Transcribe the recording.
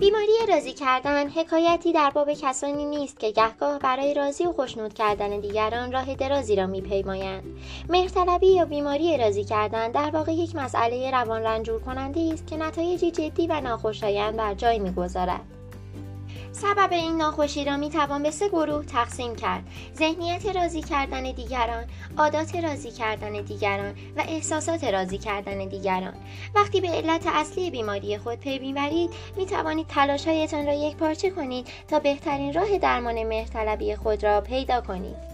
بیماری راضی کردن حکایتی در باب کسانی نیست که گهگاه برای راضی و خوشنود کردن دیگران راه درازی را میپیمایند. مهرطلبی یا بیماری راضی کردن در واقع یک مسئله روان رنجور کننده است که نتایجی جدی و ناخوشایند بر جای می‌گذارد. سبب این ناخوشی را می توان به سه گروه تقسیم کرد. ذهنیت راضی کردن دیگران عادات راضی کردن دیگران و احساسات راضی کردن دیگران. وقتی به علت اصلی بیماری خود پی می‌برید می توانید تلاشهایتان را یک پارچه کنید تا بهترین راه درمان مهرطلبی خود را پیدا کنید.